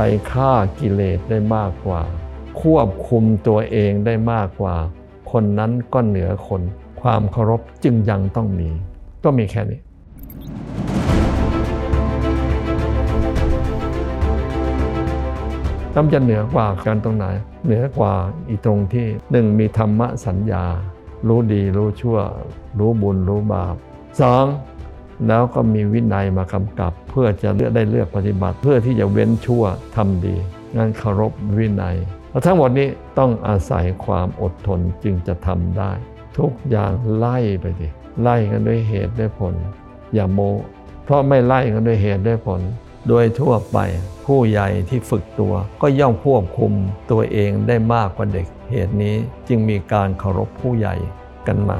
รฆ่ากิเลสได้มากกว่า ควบคุมตัวเองได้มากกว่า คนนั้นก็เหนือคน ความเคารพจึงยังต้องมี ก็มีแค่นี้ต้องจะเหนือกว่ากันตรงไหน เหนือกว่าอีตรงที่หนึ่งมีธรรมะสัญญา รู้ดีรู้ชั่ว รู้บุญรู้บาปสอง แล้วก็มีวินัยมากำกับ เพื่อจะเลือกได้เลือกปฏิบัติ เพื่อที่จะเว้นชั่วทำดีงั้นเคารพวินัยแล้วทั้งหมดนี้ต้องอาศัยความอดทนจึงจะทำได้ ทุกอย่างไล่ไปดิไล่กันด้วยเหตุด้วยผล อย่าโม เพราะไม่ไล่กันด้วยเหตุด้วยผล โดยทั่วไปผู้ใหญ่ที่ฝึกตัวก็ย่อมควบคุมตัวเองได้มากกว่าเด็กเหตุนี้จึงมีการเคารพผู้ใหญ่กันมา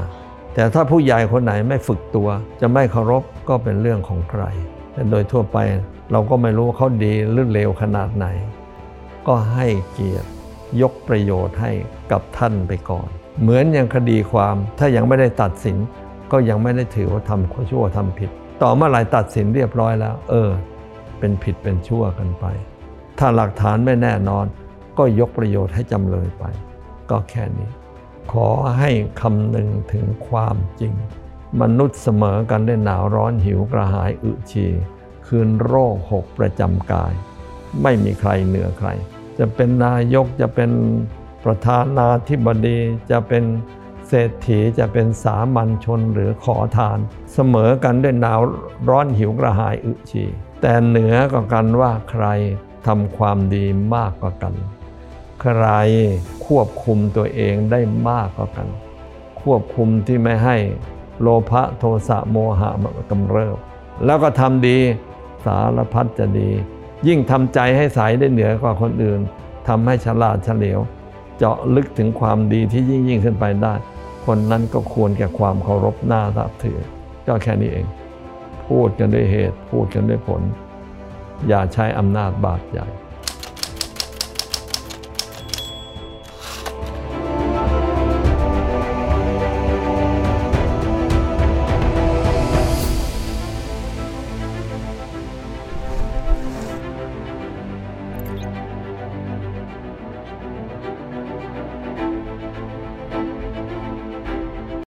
แต่ถ้าผู้ใหญ่คนไหนไม่ฝึกตัว จะไม่เคารพก็เป็นเรื่องของใคร แต่โดยทั่วไปเราก็ไม่รู้เขาดีหรือเลวขนาดไหน ก็ให้เกียรติยกประโยชน์ให้กับท่านไปก่อน เหมือนอย่างคดีความถ้ายังไม่ได้ตัดสิน ก็ยังไม่ได้ถือว่าทำชั่วทำผิด ต่อเมื่อไหร่ตัดสินเรียบร้อยแล้ว เออ เป็นผิดเป็นชั่วกันไป ถ้าหลักฐานไม่แน่นอน ก็ยกประโยชน์ให้จำเลยไป ก็แค่นี้ ขอให้คำหนึ่งถึงความจริง มนุษย์เสมอกันได้หนาวร้อนหิวกระหายอึชี คืนโรคหกประจำกาย ไม่มีใครเหนือใคร จะเป็นนายกจะเป็นประธานาธิบดีจะเป็นเศรษฐีจะเป็นสามัญชนหรือขอทาน เสมอกันด้วยหนาวร้อนหิวกระหายอึชี แต่เหนือกว่ากันว่าใครทำความดีมากกว่ากัน ใคร ควบคุมตัวเองได้มากกว่ากัน ควบคุมที่ไม่ให้โลภะโทสะโมหะมากำเริบ แล้วก็ทำดีสารพัดจะดี ยิ่งทำใจให้ใสได้เหนือกว่าคนอื่นทำให้ฉลาดเฉลียว เจาะลึกถึงความดีที่ยิ่งยิ่งขึ้นไปได้ คนนั้นก็ควรแก่ความเคารพหน้าทับถือ ก็แค่นี้เอง พูดกันด้วยเหตุ พูดกันด้วยผล อย่าใช้อำนาจบาดใหญ่